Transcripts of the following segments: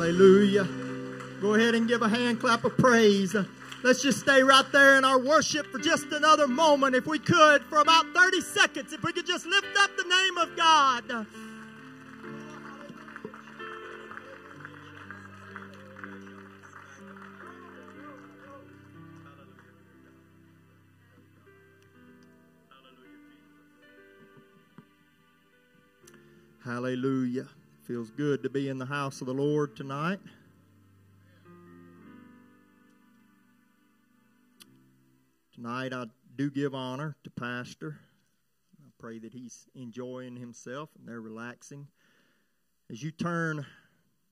Hallelujah. Go ahead and give a hand clap of praise. Let's just stay right there in our worship for just another moment, if we could, for about 30 seconds. If we could just lift up the name of God. Hallelujah. Feels good to be in the house of the Lord tonight. Tonight, I do give honor to Pastor. I pray that he's enjoying himself and they're relaxing. As you turn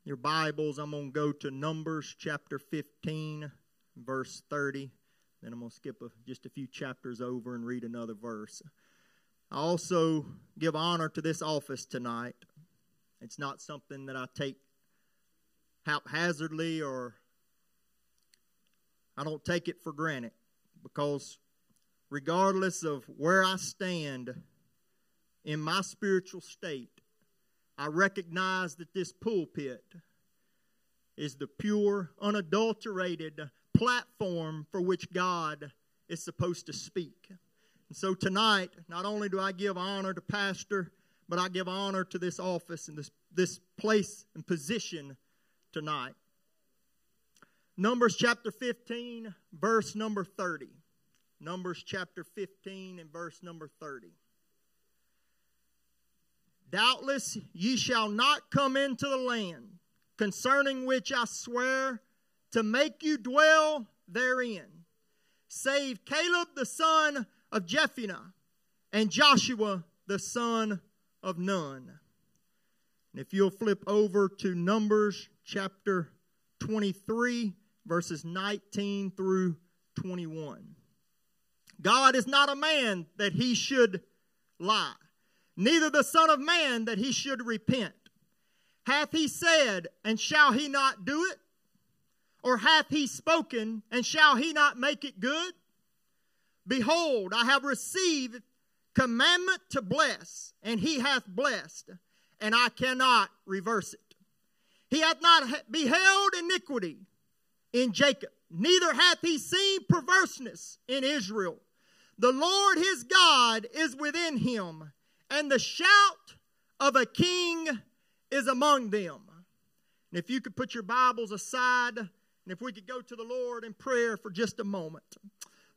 your Bibles, I'm going to go to Numbers chapter 15, verse 30. Then I'm going to skip a, just a few chapters over and read another verse. I also give honor to this office tonight. It's not something that I take haphazardly or I don't take it for granted because regardless of where I stand in my spiritual state, I recognize that this pulpit is the pure, unadulterated platform for which God is supposed to speak. And so tonight, not only do I give honor to Pastor, but I give honor to this office and this, this place and position tonight. Numbers chapter 15, verse number 30. Numbers chapter 15 and verse number 30. Doubtless ye shall not come into the land concerning which I swear to make you dwell therein, save Caleb the son of Jephunneh and Joshua the son of Nun. And if you'll flip over to Numbers chapter 23, verses 19 through 21. God is not a man that he should lie, neither the Son of Man that he should repent. Hath he said, and shall he not do it? Or hath he spoken, and shall he not make it good? Behold, I have received commandment to bless, and he hath blessed, and I cannot reverse it. He hath not beheld iniquity in Jacob, neither hath he seen perverseness in Israel. The Lord his God is within him, and the shout of a king is among them. And if you could put your Bibles aside, and if we could go to the Lord in prayer for just a moment.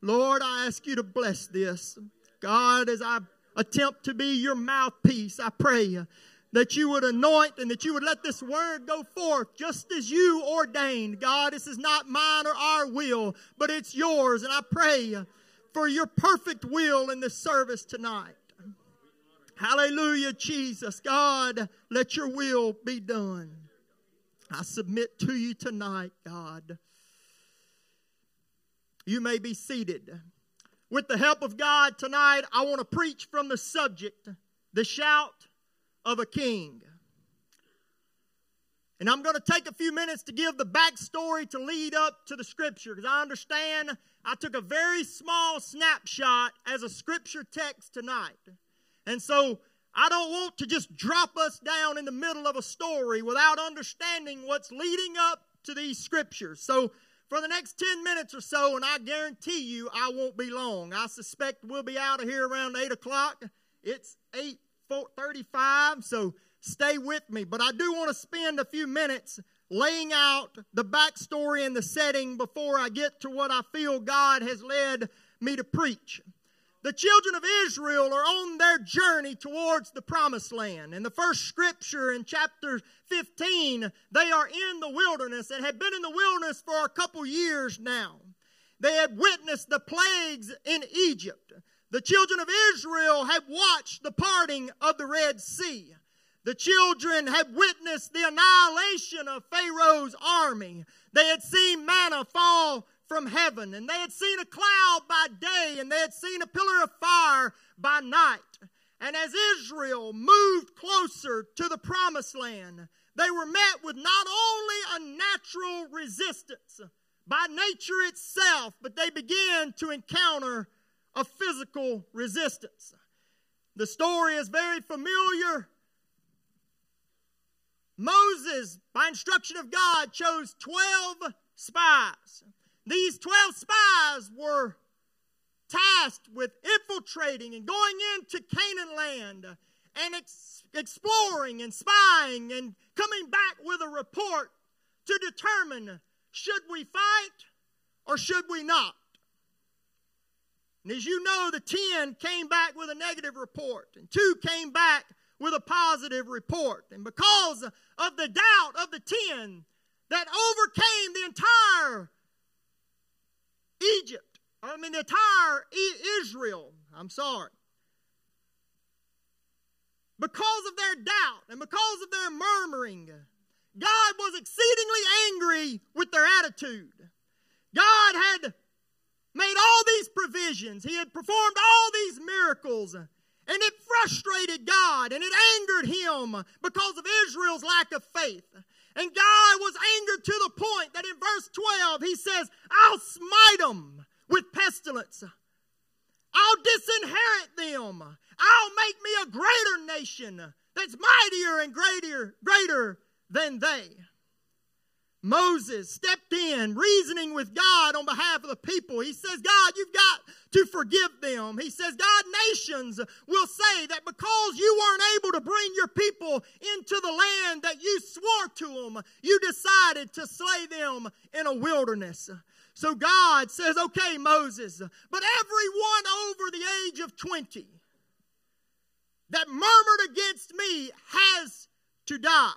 Lord, I ask you to bless this. God, as I attempt to be your mouthpiece, I pray that you would anoint and that you would let this word go forth just as you ordained. God, this is not mine or our will, but it's yours. And I pray for your perfect will in this service tonight. Hallelujah, Jesus. God, let your will be done. I submit to you tonight, God. You may be seated. With the help of God tonight, I want to preach from the subject, the shout of a king. And I'm going to take a few minutes to give the backstory to lead up to the scripture because I understand I took a very small snapshot as a scripture text tonight. And so I don't want to just drop us down in the middle of a story without understanding what's leading up to these scriptures. So for the next 10 minutes or so, and I guarantee you I won't be long. I suspect we'll be out of here around 8 o'clock. It's 8.35, so stay with me. But I do want to spend a few minutes laying out the backstory and the setting before I get to what I feel God has led me to preach the children of Israel are on their journey towards the promised land. In the first scripture in chapter 15, they are in the wilderness and have been in the wilderness for a couple years now. They had witnessed the plagues in Egypt. The children of Israel had watched the parting of the Red Sea. The children had witnessed the annihilation of Pharaoh's army. They had seen manna fall from heaven, and they had seen a cloud by day, and they had seen a pillar of fire by night. And as Israel moved closer to the promised land, they were met with not only a natural resistance by nature itself, but they began to encounter a physical resistance. The story is very familiar Moses, by instruction of God, chose 12 spies. These 12 spies were tasked with infiltrating and going into Canaan land and ex- exploring and spying and coming back with a report to determine should we fight or should we not. And as you know, the 10 came back with a negative report, and two came back with a positive report. And because of the doubt of the 10 that overcame the entire Egypt, I mean, the entire Israel, I'm sorry, because of their doubt and because of their murmuring, God was exceedingly angry with their attitude. God had made all these provisions, He had performed all these miracles. And it frustrated God and it angered him because of Israel's lack of faith. And God was angered to the point that in verse 12 he says, I'll smite them with pestilence. I'll disinherit them. I'll make me a greater nation that's mightier and greater, greater than they. Moses stepped in, reasoning with God on behalf of the people. He says, God, you've got to forgive them. He says, God, nations will say that because you weren't able to bring your people into the land that you swore to them, you decided to slay them in a wilderness. So God says, okay, Moses, but everyone over the age of 20 that murmured against me has to die.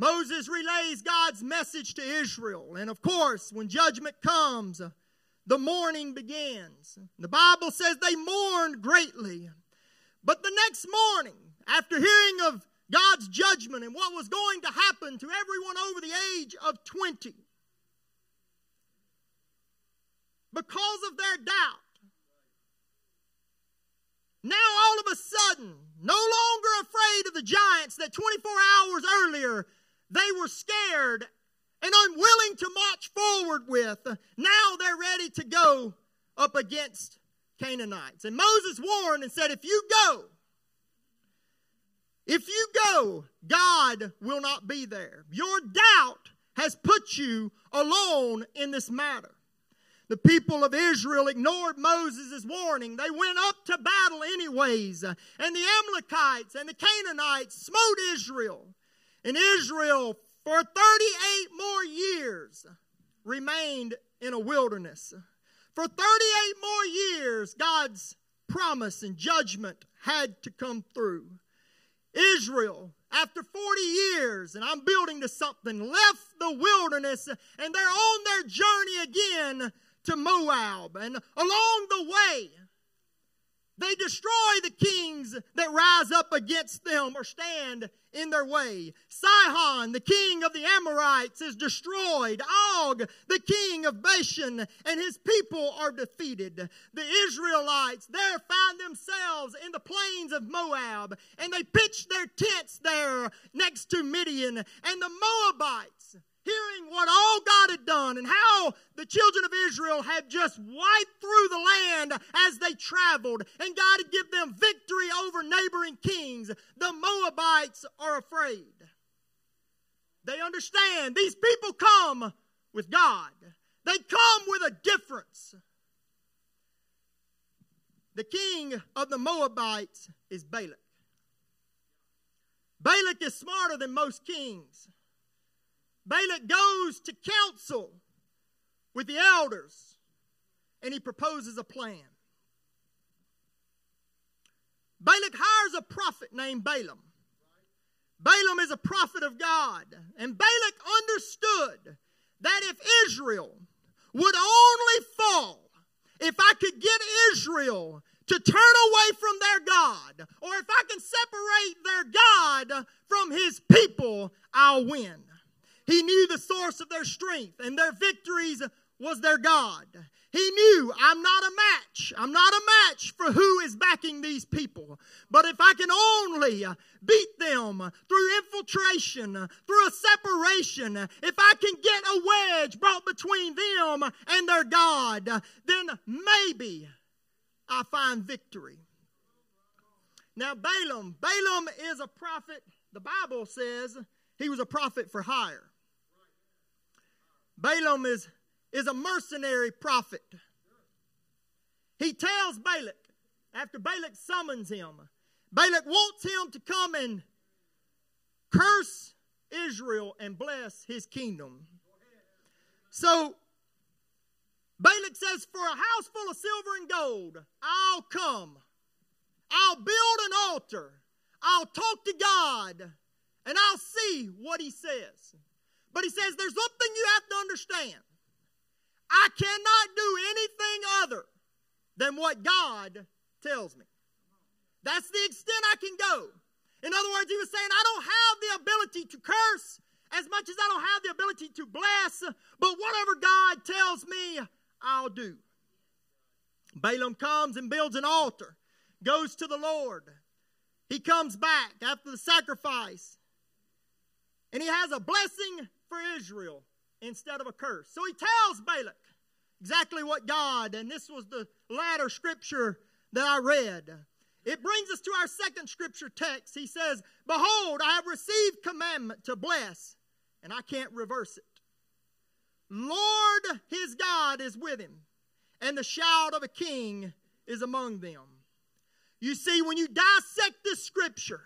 Moses relays God's message to Israel. And of course, when judgment comes, the mourning begins. The Bible says they mourned greatly. But the next morning, after hearing of God's judgment and what was going to happen to everyone over the age of 20, because of their doubt, now all of a sudden, no longer afraid of the giants that 24 hours earlier they were scared and unwilling to march forward with, now they're ready to go up against Canaanites. And Moses warned and said, If you go, if you go, God will not be there. Your doubt has put you alone in this matter. The people of Israel ignored Moses' warning. They went up to battle anyways. And the Amalekites and the Canaanites smote Israel. And Israel, for 38 more years, remained in a wilderness. For 38 more years, God's promise and judgment had to come through. Israel, after 40 years, and I'm building to something, left the wilderness and they're on their journey again to Moab. And along the way, they destroy the kings that rise up against them or stand in their way. Sihon, the king of the Amorites, is destroyed. Og, the king of Bashan, and his people are defeated. The Israelites there find themselves in the plains of Moab, and they pitch their tents there next to Midian. And the Moabites hearing what all God had done and how the children of Israel had just wiped through the land as they traveled, and God had given them victory over neighboring kings, the Moabites are afraid. They understand these people come with God, they come with a difference. The king of the Moabites is Balak. Balak is smarter than most kings. Balak goes to council with the elders and he proposes a plan. Balak hires a prophet named Balaam. Balaam is a prophet of God. And Balak understood that if Israel would only fall, if I could get Israel to turn away from their God, or if I can separate their God from his people, I'll win. He knew the source of their strength, and their victories was their God. He knew I'm not a match. I'm not a match for who is backing these people. But if I can only beat them through infiltration, through a separation, if I can get a wedge brought between them and their God, then maybe I find victory. Now, Balaam, Balaam is a prophet. The Bible says he was a prophet for hire. Balaam is, is a mercenary prophet. He tells Balak, after Balak summons him, Balak wants him to come and curse Israel and bless his kingdom. So Balak says, For a house full of silver and gold, I'll come. I'll build an altar. I'll talk to God, and I'll see what he says. But he says, There's something you have to understand. I cannot do anything other than what God tells me. That's the extent I can go. In other words, he was saying, I don't have the ability to curse as much as I don't have the ability to bless, but whatever God tells me, I'll do. Balaam comes and builds an altar, goes to the Lord. He comes back after the sacrifice, and he has a blessing for Israel instead of a curse. So he tells Balak exactly what God, and this was the latter scripture that I read. It brings us to our second scripture text. He says, Behold, I have received commandment to bless, and I can't reverse it. Lord his God is with him, and the shout of a king is among them. You see, when you dissect this scripture,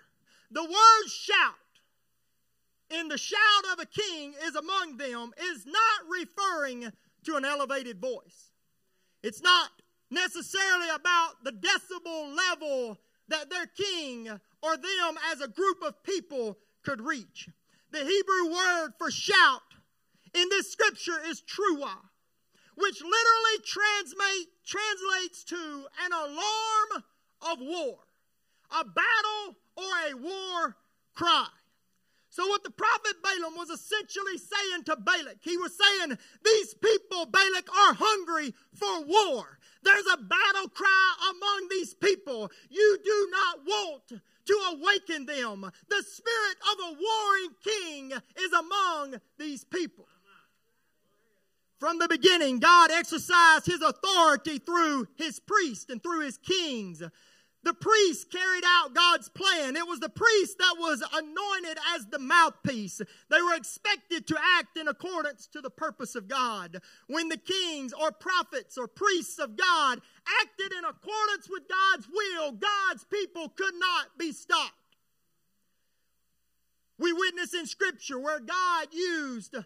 the word shout in the shout of a king is among them is not referring to an elevated voice. It's not necessarily about the decibel level that their king or them as a group of people could reach. The Hebrew word for shout in this scripture is truah, which literally translate, translates to an alarm of war, a battle or a war cry. So, what the prophet Balaam was essentially saying to Balak, he was saying, These people, Balak, are hungry for war. There's a battle cry among these people. You do not want to awaken them. The spirit of a warring king is among these people. From the beginning, God exercised his authority through his priests and through his kings. The priest carried out God's plan. It was the priest that was anointed as the mouthpiece. They were expected to act in accordance to the purpose of God. When the kings or prophets or priests of God acted in accordance with God's will, God's people could not be stopped. We witness in Scripture where God used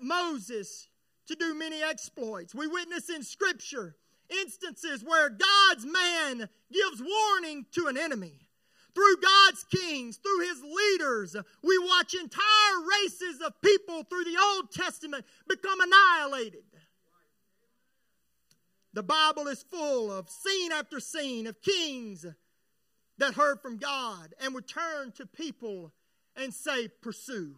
Moses to do many exploits. We witness in Scripture instances where God's man gives warning to an enemy. Through God's kings, through his leaders, we watch entire races of people through the Old Testament become annihilated. The Bible is full of scene after scene of kings that heard from God and would turn to people and say, Pursue.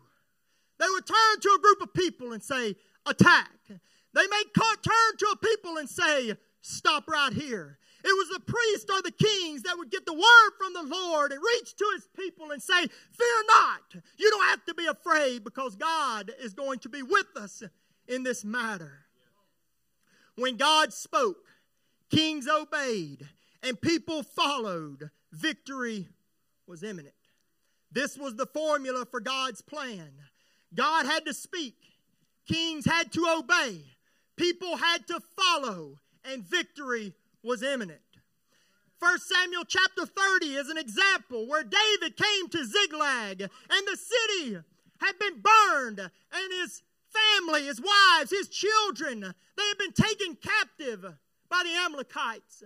They would turn to a group of people and say, attack. They may turn to a people and say, Stop right here. It was the priest or the kings that would get the word from the Lord and reach to his people and say, Fear not. You don't have to be afraid because God is going to be with us in this matter. When God spoke, kings obeyed and people followed. Victory was imminent. This was the formula for God's plan. God had to speak, Kings had to obey, people had to follow, and victory was imminent. 1 Samuel chapter 30 is an example where David came to Ziklag and the city had been burned and his family, his wives, his children, they had been taken captive by the Amalekites.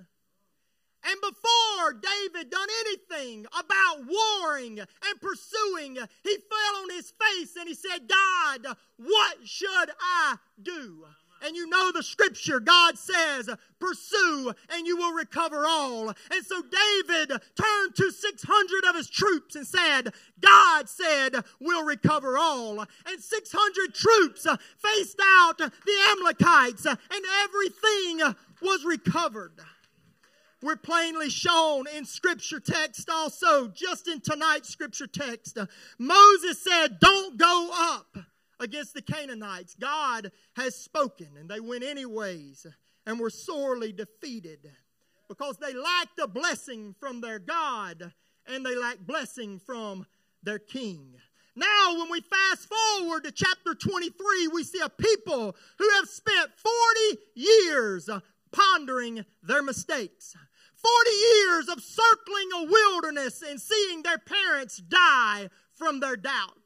And before David done anything about warring and pursuing, he fell on his face and he said, God, what should I do? And you know the scripture, God says, pursue and you will recover all. And so David turned to 600 of his troops and said, God said, we'll recover all. And 600 troops faced out the Amalekites and everything was recovered. We're plainly shown in scripture text also, just in tonight's scripture text. Moses said, Don't go up against the Canaanites. God has spoken, and they went anyways and were sorely defeated. because they lacked a blessing from their God and they lacked blessing from their king. Now, when we fast forward to chapter 23, we see a people who have spent 40 years pondering their mistakes. 40 years of circling a wilderness and seeing their parents die from their doubt.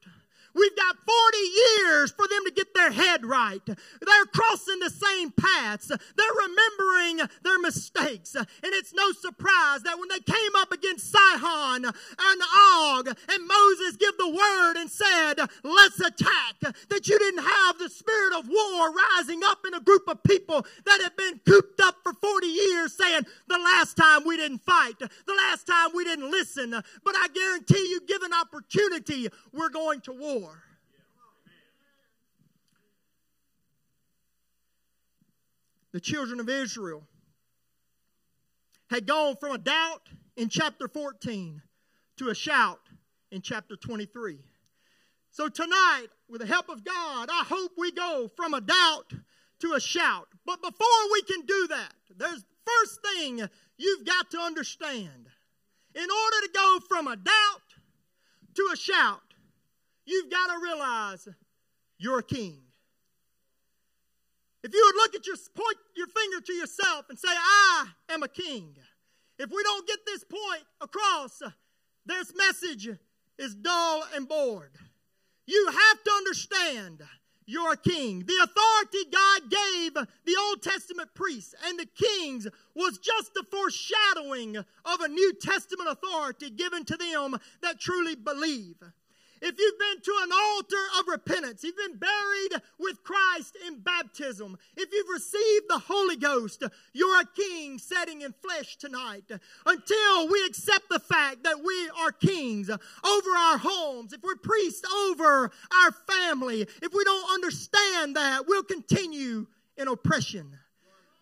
We've got 40 years for them to get their head right. They're crossing the same paths. They're remembering their mistakes. And it's no surprise that when they came up against Sihon and Og and Moses give the word and said, let's attack, that you didn't have the spirit of war rising up in a group of people that had been cooped up for 40 years saying, the last time we didn't fight, the last time we didn't listen, but I guarantee you, given opportunity, we're going to war. The children of Israel had gone from a doubt in chapter 14 to a shout in chapter 23. So tonight, with the help of God, I hope we go from a doubt to a shout. But before we can do that, there's first thing you've got to understand. In order to go from a doubt to a shout, you've got to realize you're a king. If you would look at your point your finger to yourself and say, I am a king. If we don't get this point across, this message is dull and bored. You have to understand you're a king. The authority God gave the Old Testament priests and the kings was just a foreshadowing of a New Testament authority given to them that truly believe if you've been to an altar of repentance, you've been buried with Christ in baptism, if you've received the Holy Ghost, you're a king setting in flesh tonight. Until we accept the fact that we are kings over our homes, if we're priests over our family, if we don't understand that, we'll continue in oppression.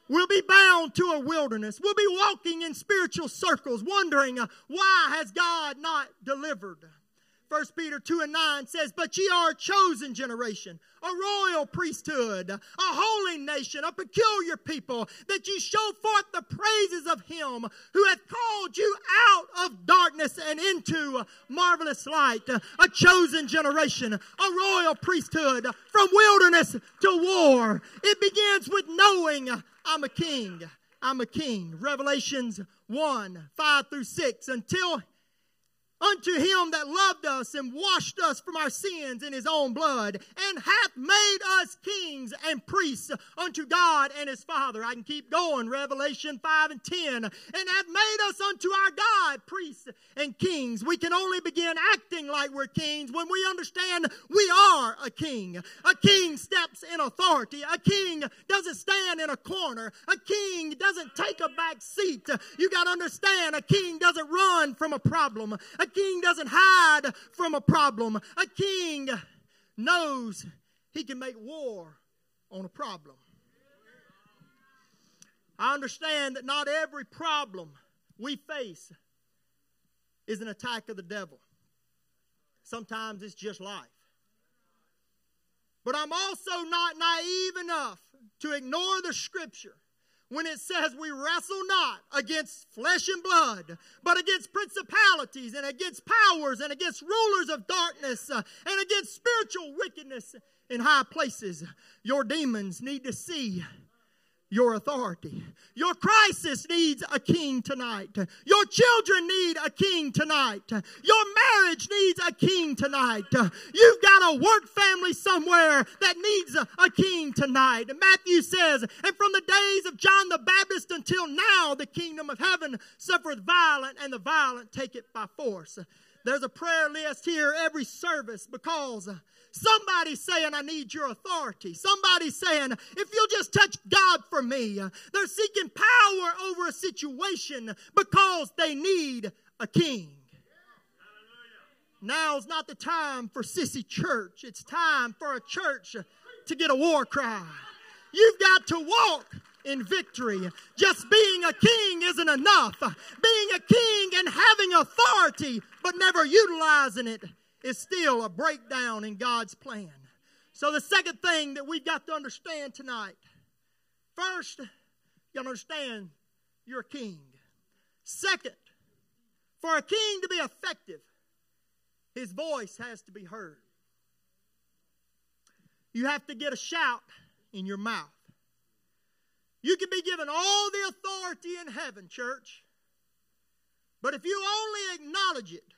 We'll be bound to a wilderness. We'll be walking in spiritual circles, wondering uh, why has God not delivered? 1 Peter 2 and 9 says, But ye are a chosen generation, a royal priesthood, a holy nation, a peculiar people, that ye show forth the praises of him who hath called you out of darkness and into marvelous light. A chosen generation, a royal priesthood, from wilderness to war. It begins with knowing I'm a king. I'm a king. Revelations 1 5 through 6. Until unto him that loved us and washed us from our sins in his own blood, and hath made us kings and priests unto God and his Father. I can keep going, Revelation 5 and 10. And hath made us unto our God priests and kings. We can only begin acting like we're kings when we understand we are a king. A king steps in authority. A king doesn't stand in a corner. A king doesn't take a back seat. You got to understand a king doesn't run from a problem. A a king doesn't hide from a problem. A king knows he can make war on a problem. I understand that not every problem we face is an attack of the devil. Sometimes it's just life. But I'm also not naive enough to ignore the scripture when it says we wrestle not against flesh and blood, but against principalities and against powers and against rulers of darkness uh, and against spiritual wickedness in high places. Your demons need to see your authority. Your crisis needs a king tonight. Your children need a king tonight. Your marriage needs a king tonight. You've got a work family somewhere that needs a, king tonight. Matthew says, and from the days of John the Baptist until now, the kingdom of heaven suffereth violent, and the violent take it by force. There's a prayer list here every service because Somebody saying, I need your authority. Somebody saying, if you'll just touch God for me. They're seeking power over a situation because they need a king. Now's not the time for sissy church. It's time for a church to get a war cry. You've got to walk in victory. Just being a king isn't enough. Being a king and having authority, but never utilizing it is still a breakdown in God's plan. So, the second thing that we've got to understand tonight first, you understand you're a king. Second, for a king to be effective, his voice has to be heard. You have to get a shout in your mouth. You can be given all the authority in heaven, church. But if you only acknowledge it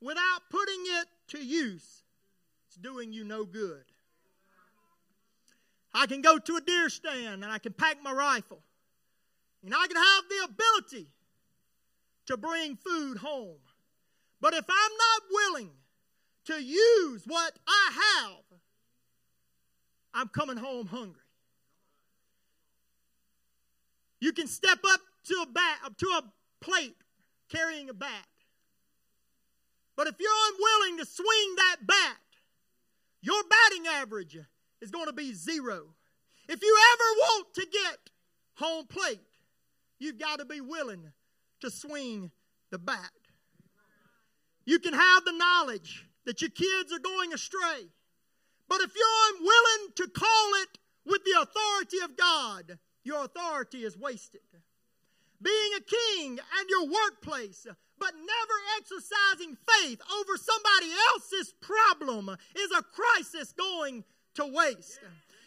without putting it to use, it's doing you no good. I can go to a deer stand and I can pack my rifle. And I can have the ability to bring food home. But if I'm not willing to use what I have, I'm coming home hungry. You can step up to a bat, to a plate carrying a bat. But if you're unwilling to swing that bat, your batting average is going to be zero. If you ever want to get home plate, you've got to be willing to swing the bat. You can have the knowledge that your kids are going astray, but if you're unwilling to call it with the authority of God, your authority is wasted. Being a king and your workplace, but never exercising faith over somebody else's problem is a crisis going to waste.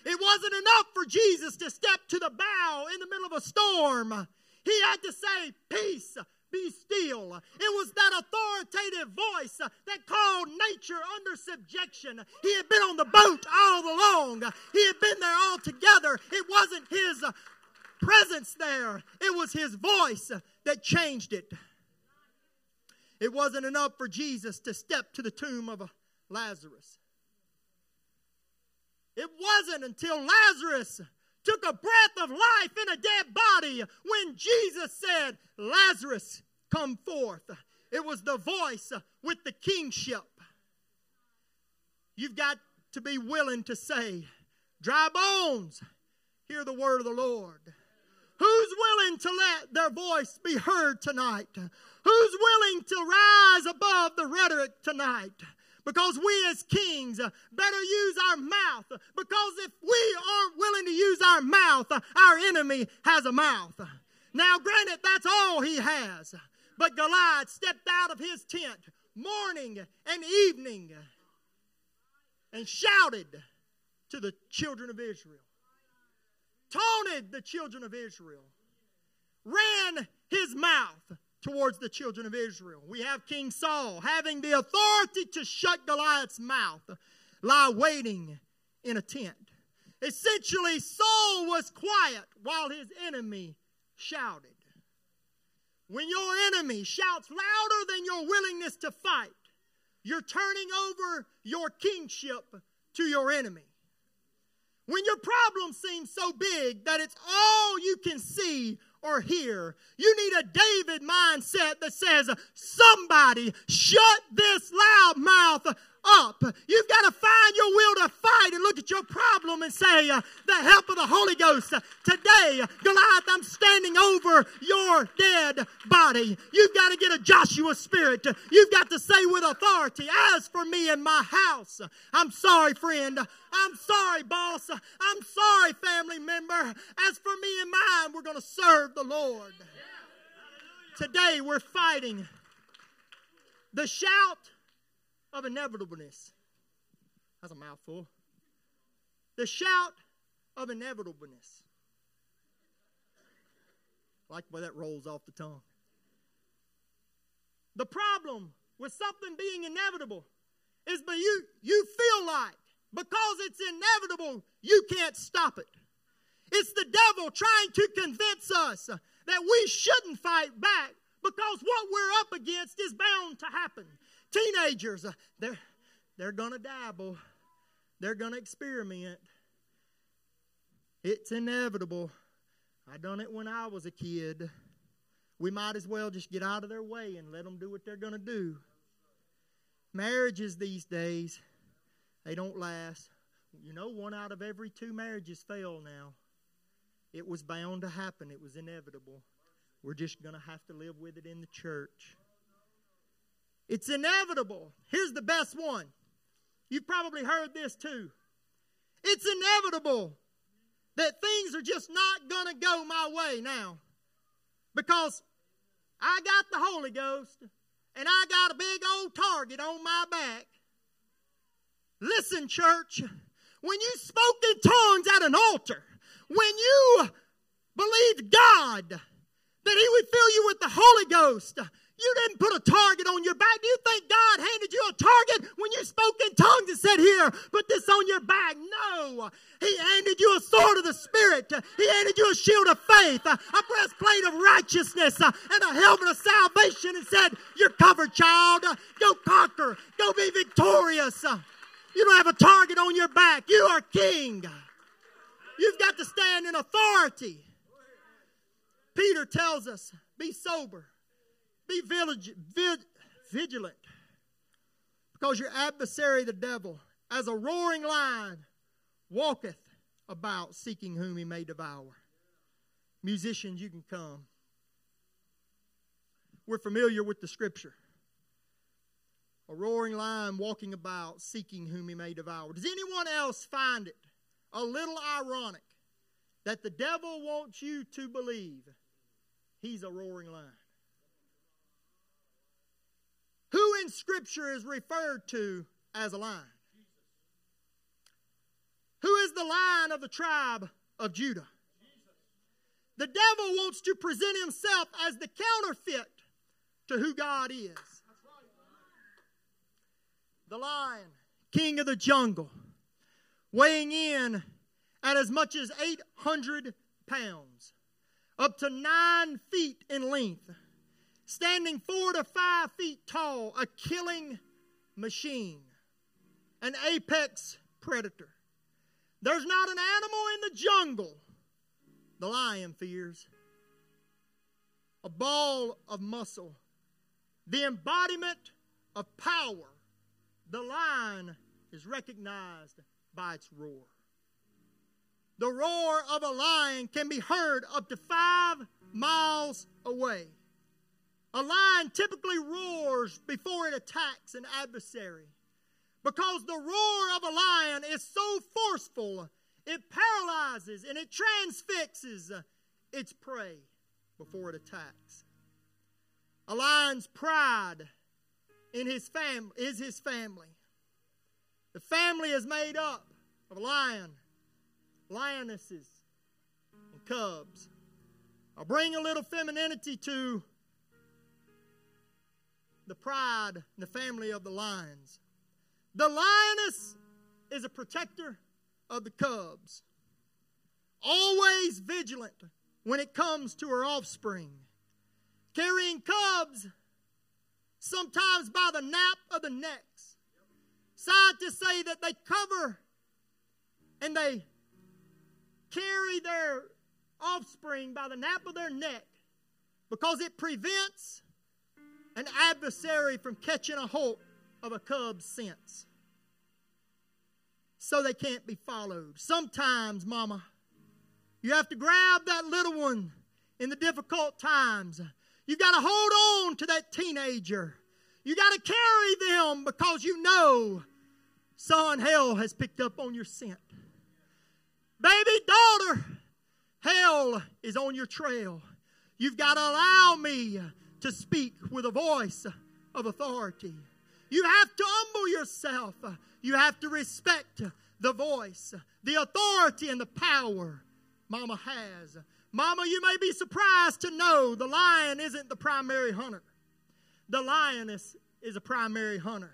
It wasn't enough for Jesus to step to the bow in the middle of a storm. He had to say, Peace, be still. It was that authoritative voice that called nature under subjection. He had been on the boat all along, he had been there all together. It wasn't his presence there, it was his voice that changed it. It wasn't enough for Jesus to step to the tomb of Lazarus. It wasn't until Lazarus took a breath of life in a dead body when Jesus said, Lazarus, come forth. It was the voice with the kingship. You've got to be willing to say, Dry bones, hear the word of the Lord. Who's willing to let their voice be heard tonight? Who's willing to rise above the rhetoric tonight? Because we as kings uh, better use our mouth. Because if we aren't willing to use our mouth, uh, our enemy has a mouth. Now, granted, that's all he has. But Goliath stepped out of his tent morning and evening and shouted to the children of Israel, taunted the children of Israel, ran his mouth towards the children of Israel. We have King Saul having the authority to shut Goliath's mouth, lie waiting in a tent. Essentially, Saul was quiet while his enemy shouted. When your enemy shouts louder than your willingness to fight, you're turning over your kingship to your enemy. When your problem seems so big that it's all you can see or hear. You need a David mindset that says, somebody shut this loud mouth up. You've got to find your will to fight and look at your problem and say, uh, the help of the Holy Ghost. Uh, today, Goliath, I'm standing over your dead body. You've got to get a Joshua spirit. You've got to say with authority, as for me and my house, I'm sorry, friend. I'm sorry, boss. I'm sorry, family member. As for me and mine, we're going to serve the Lord. Today, we're fighting the shout of inevitableness. That's a mouthful. The shout of inevitableness. I like the way that rolls off the tongue. The problem with something being inevitable is but you you feel like because it's inevitable, you can't stop it. It's the devil trying to convince us that we shouldn't fight back because what we're up against is bound to happen. Teenagers, uh, they're, they're going to dabble, they're going to experiment. It's inevitable. I done it when I was a kid. We might as well just get out of their way and let them do what they're going to do. Marriages these days, they don't last. You know, one out of every two marriages fail now. It was bound to happen, it was inevitable. We're just going to have to live with it in the church. It's inevitable. Here's the best one. You've probably heard this too. It's inevitable that things are just not going to go my way now. Because I got the Holy Ghost and I got a big old target on my back. Listen, church, when you spoke in tongues at an altar, when you believed God that He would fill you with the Holy Ghost, you didn't put a target on your back. Do you think God handed you a target when you spoke in tongues and said, Here, put this on your back? No. He handed you a sword of the Spirit. He handed you a shield of faith, a breastplate of righteousness, and a helmet of salvation and said, You're covered, child. Go conquer. Go be victorious. You don't have a target on your back. You are king. You've got to stand in authority. Peter tells us, Be sober be vigilant because your adversary, the devil, as a roaring lion, walketh about seeking whom he may devour. Musicians, you can come. We're familiar with the scripture. A roaring lion walking about seeking whom he may devour. Does anyone else find it a little ironic that the devil wants you to believe he's a roaring lion? Who in Scripture is referred to as a lion? Who is the lion of the tribe of Judah? The devil wants to present himself as the counterfeit to who God is. The lion, king of the jungle, weighing in at as much as 800 pounds, up to nine feet in length standing four to five feet tall, a killing machine, an apex predator. There's not an animal in the jungle the lion fears. A ball of muscle, the embodiment of power. The lion is recognized by its roar. The roar of a lion can be heard up to five miles away. A lion typically roars before it attacks an adversary because the roar of a lion is so forceful, it paralyzes and it transfixes its prey before it attacks. A lion's pride in his fam- is his family. The family is made up of a lion, lionesses, and cubs. I'll bring a little femininity to the pride and the family of the lions. The lioness is a protector of the cubs, always vigilant when it comes to her offspring, carrying cubs sometimes by the nape of the necks. Scientists say that they cover and they carry their offspring by the nape of their neck because it prevents an adversary from catching a hold of a cub's sense so they can't be followed. Sometimes, Mama, you have to grab that little one in the difficult times. You got to hold on to that teenager. You got to carry them because you know son hell has picked up on your scent. Baby daughter, hell is on your trail. You've got to allow me to speak with a voice of authority. You have to humble yourself. You have to respect the voice, the authority, and the power Mama has. Mama, you may be surprised to know the lion isn't the primary hunter. The lioness is a primary hunter.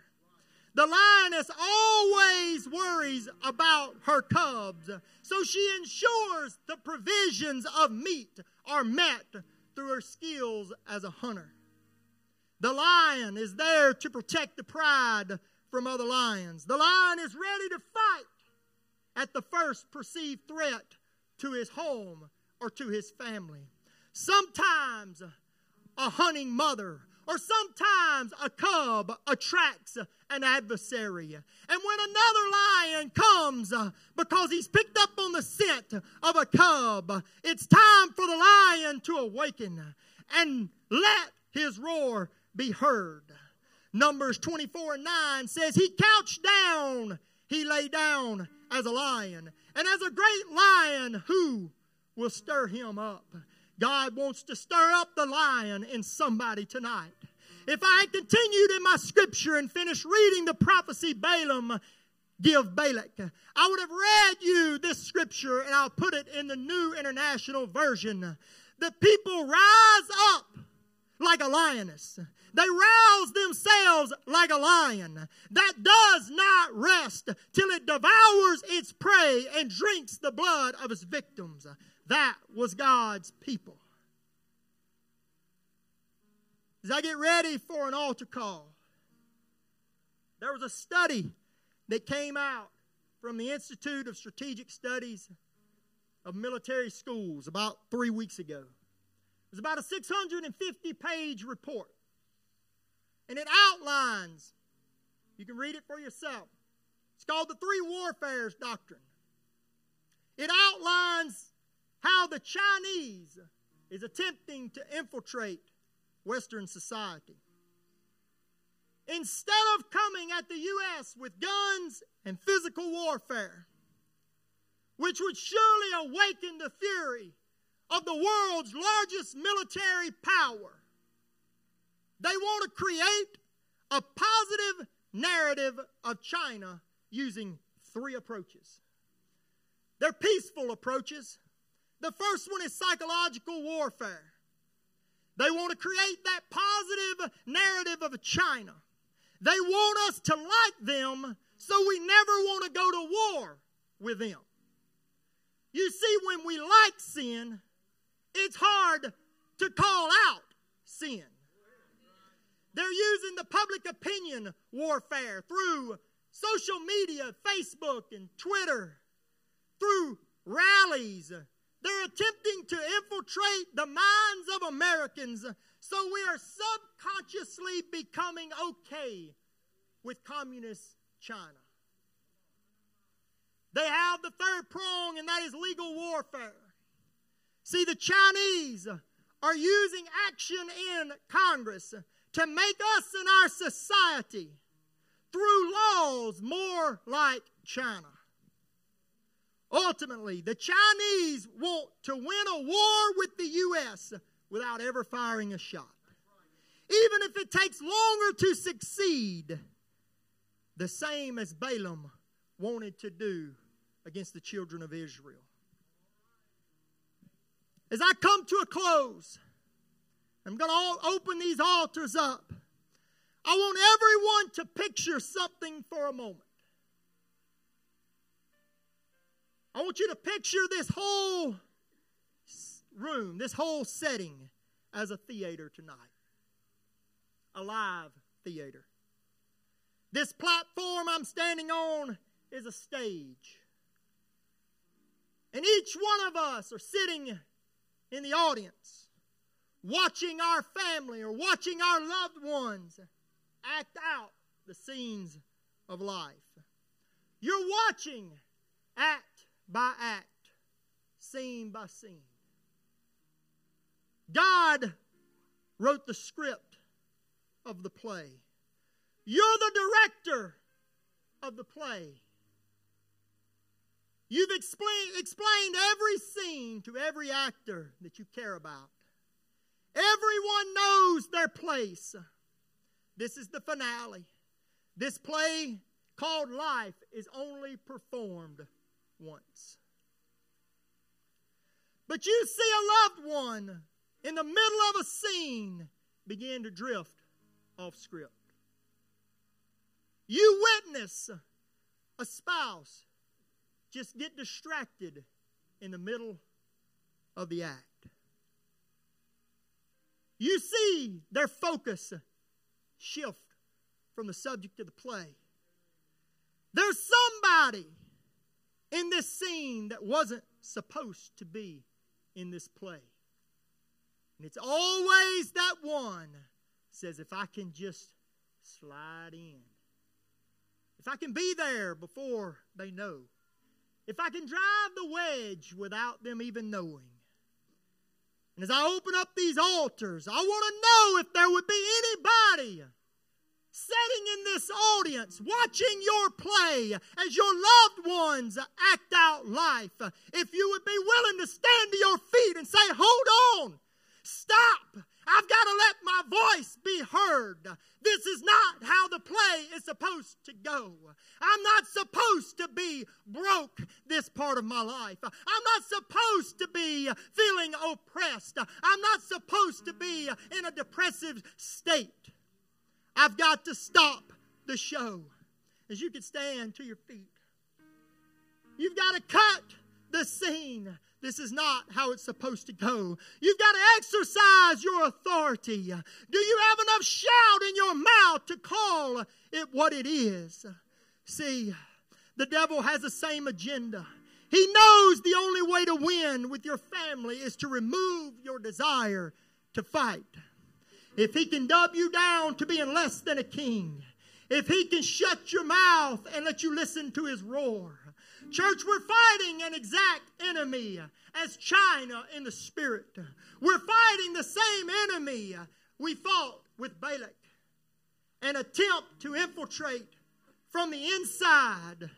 The lioness always worries about her cubs, so she ensures the provisions of meat are met through her skills as a hunter. The lion is there to protect the pride from other lions. The lion is ready to fight at the first perceived threat to his home or to his family. Sometimes a hunting mother or sometimes a cub attracts an adversary. And when another lion comes uh, because he's picked up on the scent of a cub, it's time for the lion to awaken and let his roar be heard. Numbers 24 and 9 says, He couched down, he lay down as a lion. And as a great lion, who will stir him up? God wants to stir up the lion in somebody tonight. If I had continued in my scripture and finished reading the prophecy Balaam give Balak, I would have read you this scripture and I'll put it in the New International Version. The people rise up like a lioness. They rouse themselves like a lion that does not rest till it devours its prey and drinks the blood of its victims. That was God's people. As I get ready for an altar call, there was a study that came out from the Institute of Strategic Studies of Military Schools about three weeks ago. It was about a 650 page report. And it outlines, you can read it for yourself. It's called the Three Warfares Doctrine. It outlines how the Chinese is attempting to infiltrate Western society. Instead of coming at the U.S. with guns and physical warfare, which would surely awaken the fury of the world's largest military power, they want to create a positive narrative of China using three approaches. They're peaceful approaches. The first one is psychological warfare. They want to create that positive narrative of China. They want us to like them so we never want to go to war with them. You see, when we like sin, it's hard to call out sin. They're using the public opinion warfare through social media, Facebook and Twitter, through rallies. They're attempting to infiltrate the minds of Americans so we are subconsciously becoming okay with communist China. They have the third prong, and that is legal warfare. See, the Chinese are using action in Congress to make us and our society through laws more like China. Ultimately, the Chinese want to win a war with the U.S. without ever firing a shot. Even if it takes longer to succeed, the same as Balaam wanted to do against the children of Israel. As I come to a close, I'm going to open these altars up. I want everyone to picture something for a moment. I want you to picture this whole room, this whole setting as a theater tonight. A live theater. This platform I'm standing on is a stage. And each one of us are sitting in the audience watching our family or watching our loved ones act out the scenes of life. You're watching act by act, scene by scene. God wrote the script of the play. You're the director of the play. You've explain, explained every scene to every actor that you care about. Everyone knows their place. This is the finale. This play called life is only performed once. But you see a loved one in the middle of a scene begin to drift off script. You witness a spouse just get distracted in the middle of the act. You see their focus shift from the subject of the play. There's somebody in this scene that wasn't supposed to be in this play. And it's always that one says, if I can just slide in, if I can be there before they know, if I can drive the wedge without them even knowing, and as I open up these altars, I want to know if there would be anybody sitting in this audience, watching your play as your loved ones act out life, if you would be willing to stand to your feet and say, Hold on, stop. I've got to let my voice be heard. This is not how the play is supposed to go. I'm not supposed to be broke this part of my life. I'm not supposed to be feeling oppressed. I'm not supposed to be in a depressive state. I've got to stop the show. As you can stand to your feet, you've got to cut the scene. This is not how it's supposed to go. You've got to exercise your authority. Do you have enough shout in your mouth to call it what it is? See, the devil has the same agenda. He knows the only way to win with your family is to remove your desire to fight. If he can dub you down to being less than a king, if he can shut your mouth and let you listen to his roar. Church, we're fighting an exact enemy as China in the spirit. We're fighting the same enemy we fought with Balak. An attempt to infiltrate from the inside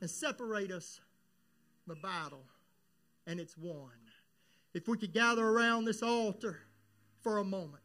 and separate us the battle. And it's won. If we could gather around this altar for a moment.